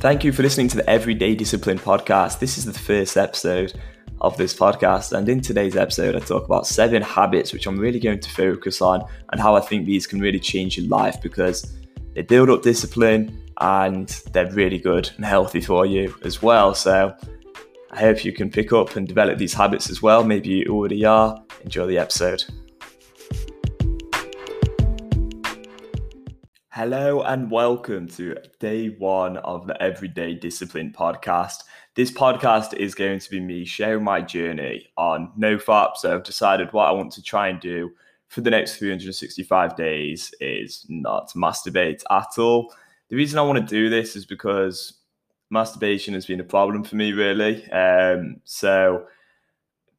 Thank you for listening to the Everyday Discipline podcast. This is the first episode of this podcast, and in today's episode, I talk about seven habits which I'm really going to focus on and how I think these can really change your life because they build up discipline and they're really good and healthy for you as well. So, I hope you can pick up and develop these habits as well. Maybe you already are. Enjoy the episode. Hello and welcome to day one of the Everyday Discipline podcast. This podcast is going to be me sharing my journey on no NoFap. So I've decided what I want to try and do for the next 365 days is not masturbate at all. The reason I want to do this is because masturbation has been a problem for me, really. Um, so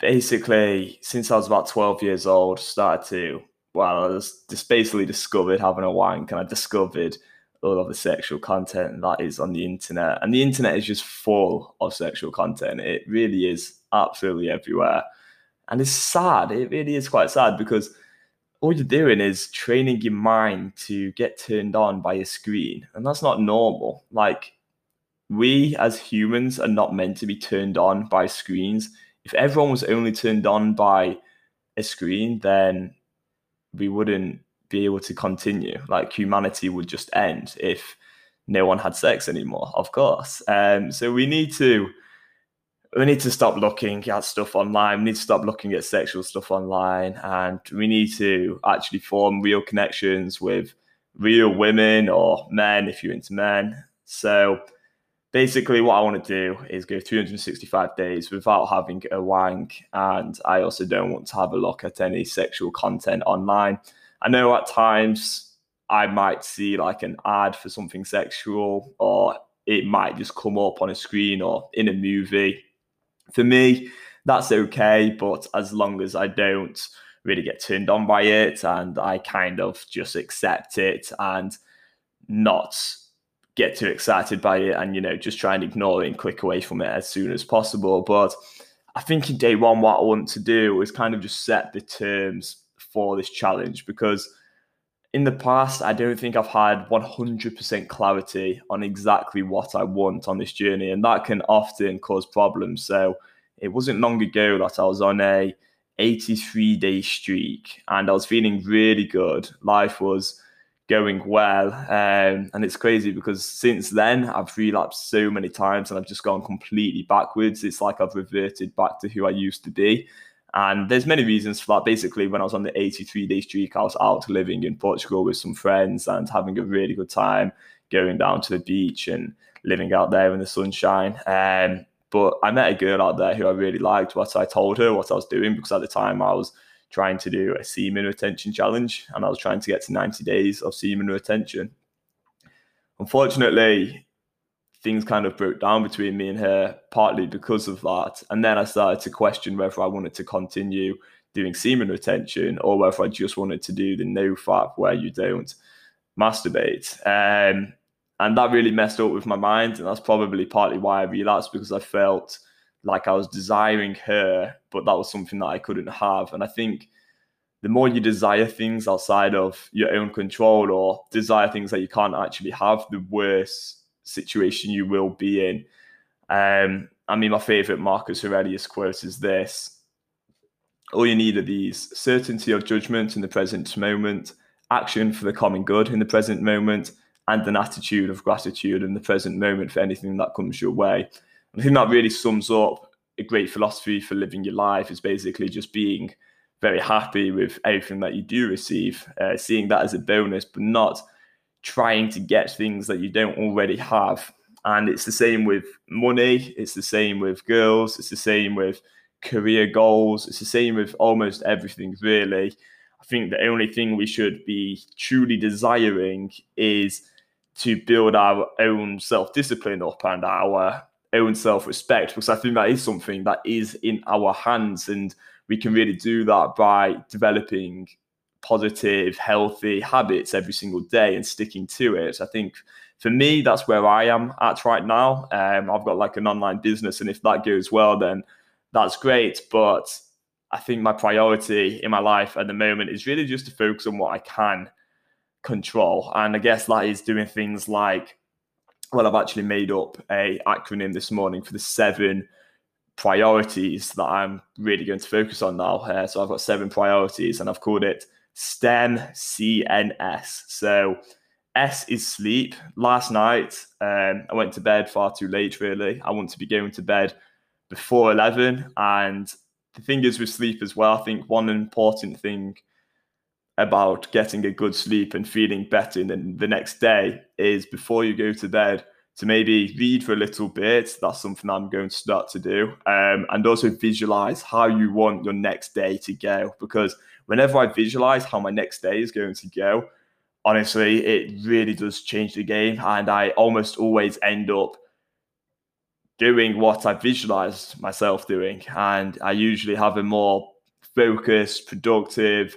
basically, since I was about 12 years old, started to well, I was just basically discovered having a wank and I discovered all of the sexual content that is on the internet. And the internet is just full of sexual content. It really is absolutely everywhere. And it's sad. It really is quite sad because all you're doing is training your mind to get turned on by a screen. And that's not normal. Like, we as humans are not meant to be turned on by screens. If everyone was only turned on by a screen, then we wouldn't be able to continue. Like humanity would just end if no one had sex anymore, of course. Um, so we need to we need to stop looking at stuff online. We need to stop looking at sexual stuff online, and we need to actually form real connections with real women or men if you're into men. So basically, what I want to do is go 365 days without having a wank, and I also don't want to have a look at any sexual content online. I know at times I might see like an ad for something sexual, or it might just come up on a screen or in a movie. For me, that's okay, but as long as I don't really get turned on by it and I kind of just accept it and not get too excited by it and you know just try and ignore it and click away from it as soon as possible. But i think in day one what i want to do is kind of just set the terms for this challenge because in the past i don't think i've had 100% clarity on exactly what i want on this journey and that can often cause problems. So it wasn't long ago that i was on a 83 day streak and i was feeling really good. Life was going well. Um, and it's crazy because since then I've relapsed so many times and I've just gone completely backwards. It's like I've reverted back to who I used to be. And there's many reasons for that. Basically, when I was on the 83 day streak, I was out living in Portugal with some friends and having a really good time, going down to the beach and living out there in the sunshine. Um, but I met a girl out there who I really liked. What I told her, what I was doing, because at the time I was trying to do a semen retention challenge, and I was trying to get to 90 days of semen retention. Unfortunately, things kind of broke down between me and her, partly because of that. And then I started to question whether I wanted to continue doing semen retention or whether I just wanted to do the no fap where you don't masturbate. Um, and that really messed up with my mind. And that's probably partly why I relapsed because I felt like I was desiring her, but that was something that I couldn't have. And I think the more you desire things outside of your own control or desire things that you can't actually have, the worse situation you will be in. Um, I mean, my favorite Marcus Aurelius quote is this All you need are these certainty of judgment in the present moment, action for the common good in the present moment, and an attitude of gratitude in the present moment for anything that comes your way. I think that really sums up a great philosophy for living your life is basically just being very happy with everything that you do receive, uh, seeing that as a bonus, but not trying to get things that you don't already have. And it's the same with money, it's the same with girls, it's the same with career goals, it's the same with almost everything, really. I think the only thing we should be truly desiring is to build our own self discipline up and our own self respect because I think that is something that is in our hands and we can really do that by developing positive, healthy habits every single day and sticking to it. I think for me, that's where I am at right now. Um, I've got like an online business, and if that goes well, then that's great. But I think my priority in my life at the moment is really just to focus on what I can control. And I guess that is doing things like well, I've actually made up a acronym this morning for the seven priorities that I'm really going to focus on now. Uh, so I've got seven priorities, and I've called it STEM CNS. So S is sleep. Last night, um, I went to bed far too late, really. I want to be going to bed before 11. And the thing is with sleep as well, I think one important thing about getting a good sleep and feeling better in the, the next day is before you go to bed to maybe read for a little bit. That's something I'm going to start to do. Um, and also visualize how you want your next day to go. Because whenever I visualize how my next day is going to go, honestly, it really does change the game. And I almost always end up doing what I visualized myself doing. And I usually have a more focused, productive,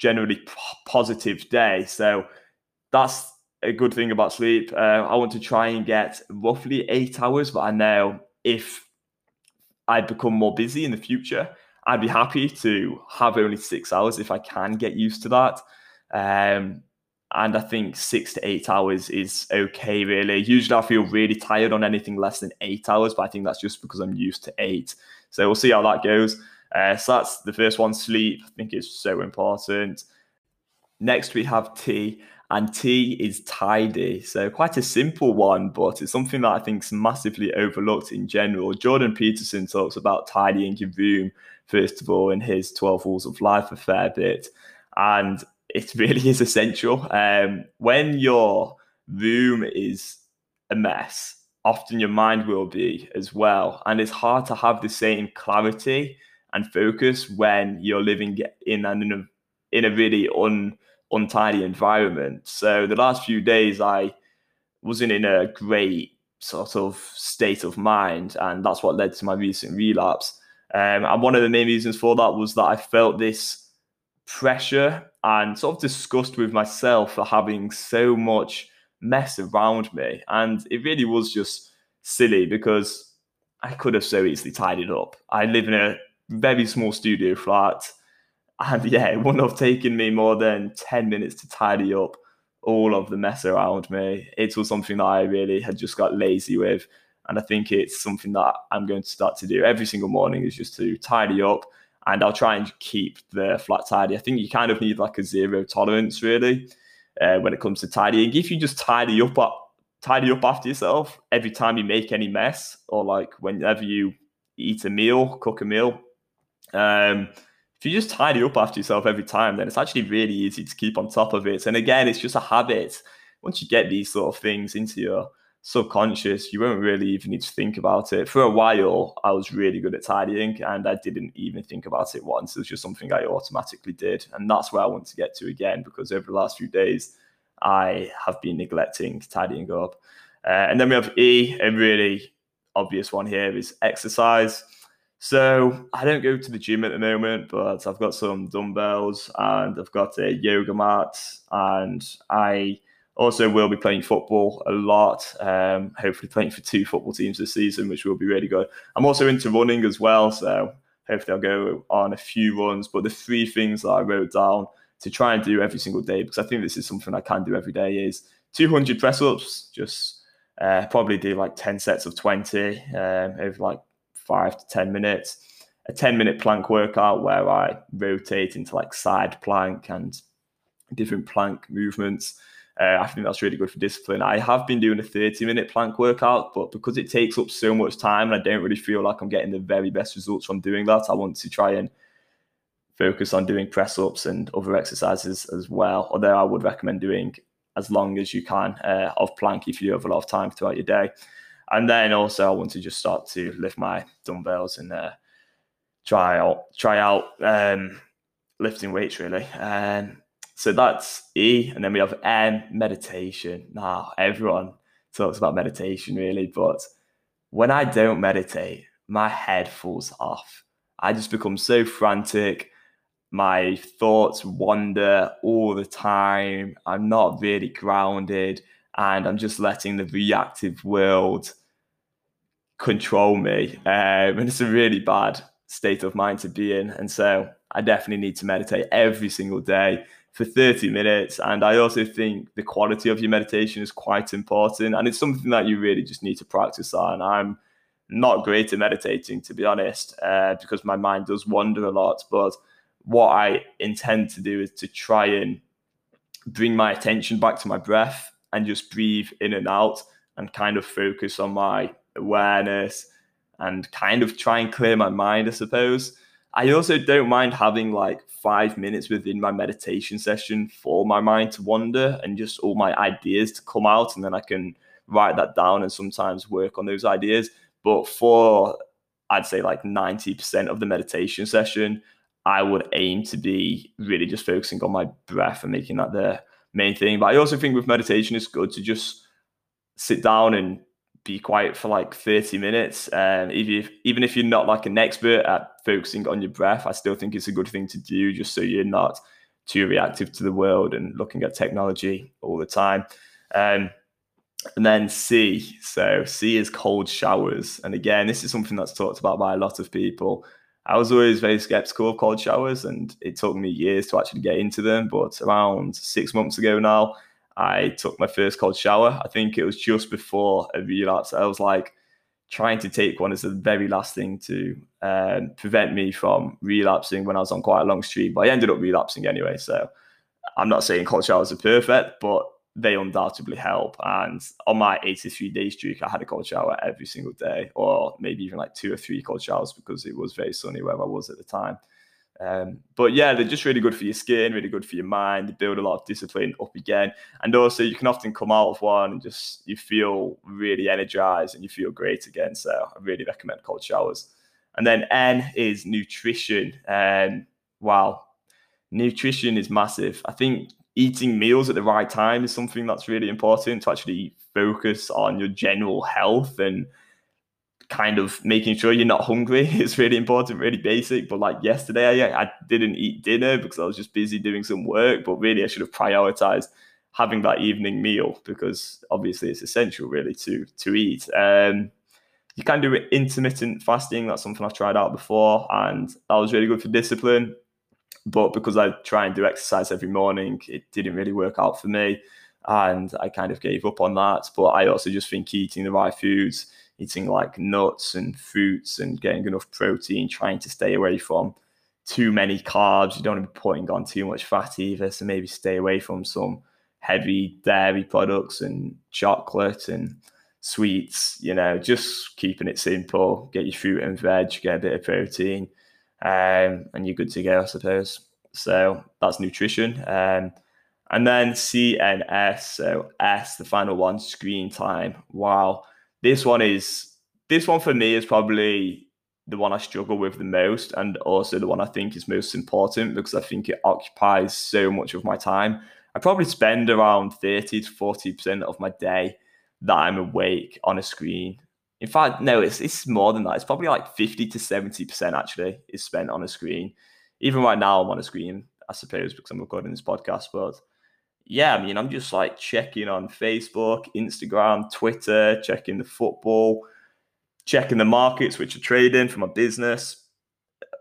generally p- positive day. So that's a good thing about sleep. Uh, I want to try and get roughly eight hours, but I know if I become more busy in the future, I'd be happy to have only six hours if I can get used to that. Um, and I think six to eight hours is okay, really. Usually I feel really tired on anything less than eight hours, but I think that's just because I'm used to eight. So we'll see how that goes. Uh, so that's the first one sleep. I think it's so important. Next, we have T, and T is tidy. So quite a simple one, but it's something that I think is massively overlooked in general. Jordan Peterson talks about tidying your room, first of all, in his 12 Rules of Life a fair bit. And it really is essential. Um, when your room is a mess, often your mind will be as well. And it's hard to have the same clarity and focus when you're living in an in a, really un, untidy environment. So the last few days, I wasn't in a great sort of state of mind, and that's what led to my recent relapse. Um, and one of the main reasons for that was that I felt this pressure and sort of disgust with myself for having so much mess around me. And it really was just silly because I could have so easily tidied up. I live in a very small studio flat. And yeah, it wouldn't have taken me more than 10 minutes to tidy up all of the mess around me. It was something that I really had just got lazy with. And I think it's something that I'm going to start to do every single morning is just to tidy up and I'll try and keep the flat tidy. I think you kind of need like a zero tolerance really uh, when it comes to tidying. If you just tidy up, tidy up after yourself every time you make any mess, or like whenever you eat a meal, cook a meal. Um, if you just tidy up after yourself every time, then it's actually really easy to keep on top of it. And again, it's just a habit. Once you get these sort of things into your subconscious, you won't really even need to think about it. For a while, I was really good at tidying and I didn't even think about it once. It was just something I automatically did. And that's where I want to get to again because over the last few days, I have been neglecting tidying up. Uh, and then we have E, a really obvious one here is exercise. So I don't go to the gym at the moment, but I've got some dumbbells and I've got a yoga mat and I also, will be playing football a lot. Um, hopefully, playing for two football teams this season, which will be really good. I'm also into running as well, so hopefully, I'll go on a few runs. But the three things that I wrote down to try and do every single day, because I think this is something I can do every day, is 200 press ups. Just uh, probably do like 10 sets of 20 um, over like five to 10 minutes. A 10 minute plank workout where I rotate into like side plank and different plank movements. Uh, I think that's really good for discipline. I have been doing a 30 minute plank workout, but because it takes up so much time and I don't really feel like I'm getting the very best results from doing that, I want to try and focus on doing press ups and other exercises as well. Although I would recommend doing as long as you can uh, of plank if you have a lot of time throughout your day. And then also, I want to just start to lift my dumbbells and uh, try out try out um, lifting weights really. And so that's E. And then we have M, meditation. Now, everyone talks about meditation really, but when I don't meditate, my head falls off. I just become so frantic. My thoughts wander all the time. I'm not really grounded and I'm just letting the reactive world control me. Um, and it's a really bad state of mind to be in. And so I definitely need to meditate every single day for 30 minutes. And I also think the quality of your meditation is quite important. And it's something that you really just need to practice on. I'm not great at meditating, to be honest, uh, because my mind does wander a lot. But what I intend to do is to try and bring my attention back to my breath and just breathe in and out and kind of focus on my awareness and kind of try and clear my mind, I suppose. I also don't mind having like five minutes within my meditation session for my mind to wander and just all my ideas to come out. And then I can write that down and sometimes work on those ideas. But for, I'd say, like 90% of the meditation session, I would aim to be really just focusing on my breath and making that the main thing. But I also think with meditation, it's good to just sit down and be quiet for like 30 minutes. Um, even if, even if you're not like an expert at focusing on your breath, I still think it's a good thing to do just so you're not too reactive to the world and looking at technology all the time. Um, and then C. So C is cold showers. And again, this is something that's talked about by a lot of people. I was always very skeptical of cold showers, and it took me years to actually get into them. But around six months ago now, I took my first cold shower. I think it was just before a relapse. I was like trying to take one as the very last thing to um, prevent me from relapsing when I was on quite a long streak. But I ended up relapsing anyway. So I'm not saying cold showers are perfect, but they undoubtedly help. And on my 83 day streak, I had a cold shower every single day, or maybe even like two or three cold showers because it was very sunny where I was at the time. Um, but yeah, they're just really good for your skin, really good for your mind. They build a lot of discipline up again. And also, you can often come out of one and just you feel really energized and you feel great again. So, I really recommend cold showers. And then N is nutrition. Um, wow, nutrition is massive. I think eating meals at the right time is something that's really important to actually focus on your general health and kind of making sure you're not hungry is really important, really basic. But like yesterday, I, I didn't eat dinner because I was just busy doing some work. But really, I should have prioritized having that evening meal because obviously it's essential really to to eat. Um, you can do intermittent fasting. That's something I've tried out before, and that was really good for discipline. But because I try and do exercise every morning, it didn't really work out for me, and I kind of gave up on that. But I also just think eating the right foods eating like nuts and fruits and getting enough protein, trying to stay away from too many carbs. You don't want to be putting on too much fat either. So maybe stay away from some heavy dairy products and chocolate and sweets, you know, just keeping it simple. Get your fruit and veg, get a bit of protein, um, and you're good to go, I suppose. So that's nutrition. Um, and then CNS. So S, the final one, screen time. Wow. This one is this one for me is probably the one I struggle with the most, and also the one I think is most important because I think it occupies so much of my time. I probably spend around 30 to 40% of my day that I'm awake on a screen. In fact, no, it's it's more than that. It's probably like 50 to 70% actually is spent on a screen. Even right now, I'm on a screen, I suppose, because I'm recording this podcast, but yeah, I mean, I'm just like checking on Facebook, Instagram, Twitter, checking the football, checking the markets which are trading for my business.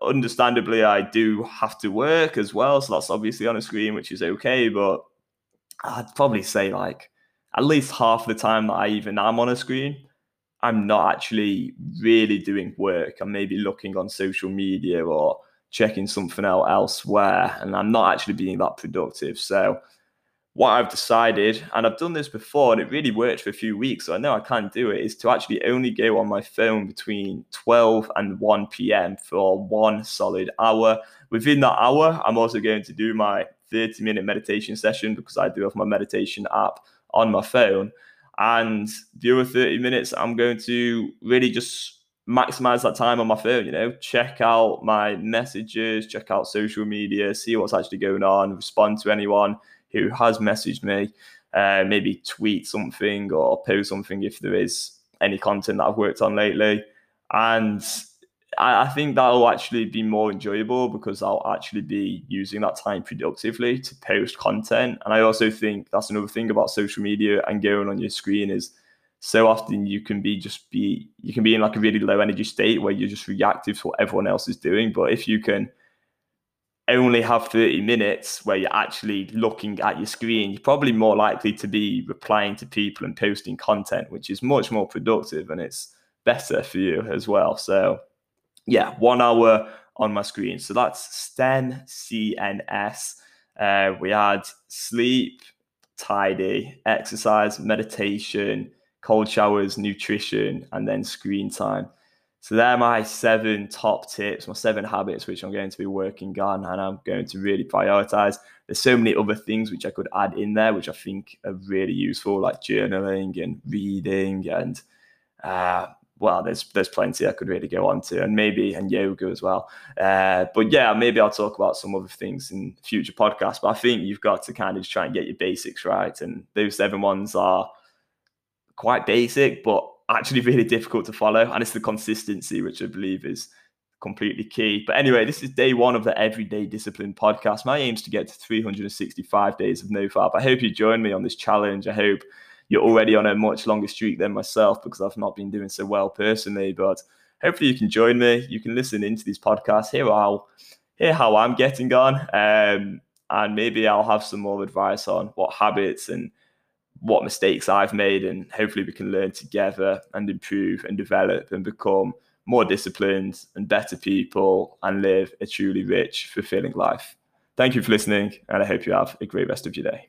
Understandably, I do have to work as well. So that's obviously on a screen, which is okay. But I'd probably say like at least half the time that I even am on a screen, I'm not actually really doing work. I'm maybe looking on social media or checking something out elsewhere, and I'm not actually being that productive. So what I've decided, and I've done this before and it really worked for a few weeks, so I know I can do it, is to actually only go on my phone between 12 and 1 p.m. for one solid hour. Within that hour, I'm also going to do my 30 minute meditation session because I do have my meditation app on my phone. And the other 30 minutes, I'm going to really just maximize that time on my phone, you know, check out my messages, check out social media, see what's actually going on, respond to anyone who has messaged me, uh, maybe tweet something or post something if there is any content that I've worked on lately. And I, I think that'll actually be more enjoyable because I'll actually be using that time productively to post content. And I also think that's another thing about social media and going on your screen is so often you can be just be you can be in like a really low energy state where you're just reactive to what everyone else is doing. But if you can only have 30 minutes where you're actually looking at your screen, you're probably more likely to be replying to people and posting content, which is much more productive and it's better for you as well. So, yeah, one hour on my screen. So that's STEM CNS. Uh, we had sleep, tidy, exercise, meditation, cold showers, nutrition, and then screen time. So they're my seven top tips, my seven habits, which I'm going to be working on and I'm going to really prioritize. There's so many other things which I could add in there, which I think are really useful, like journaling and reading and uh, well, there's there's plenty I could really go on to, and maybe and yoga as well. Uh, but yeah, maybe I'll talk about some other things in future podcasts. But I think you've got to kind of try and get your basics right, and those seven ones are quite basic, but actually really difficult to follow. And it's the consistency which I believe is completely key. But anyway, this is day one of the Everyday Discipline podcast. My aim is to get to 365 days of NoFap. I hope you join me on this challenge. I hope you're already on a much longer streak than myself because I've not been doing so well personally. But hopefully you can join me. You can listen into these podcasts, hear how hear how I'm getting on. Um, and maybe I'll have some more advice on what habits and what mistakes I've made, and hopefully we can learn together and improve and develop and become more disciplined and better people and live a truly rich, fulfilling life. Thank you for listening, and I hope you have a great rest of your day.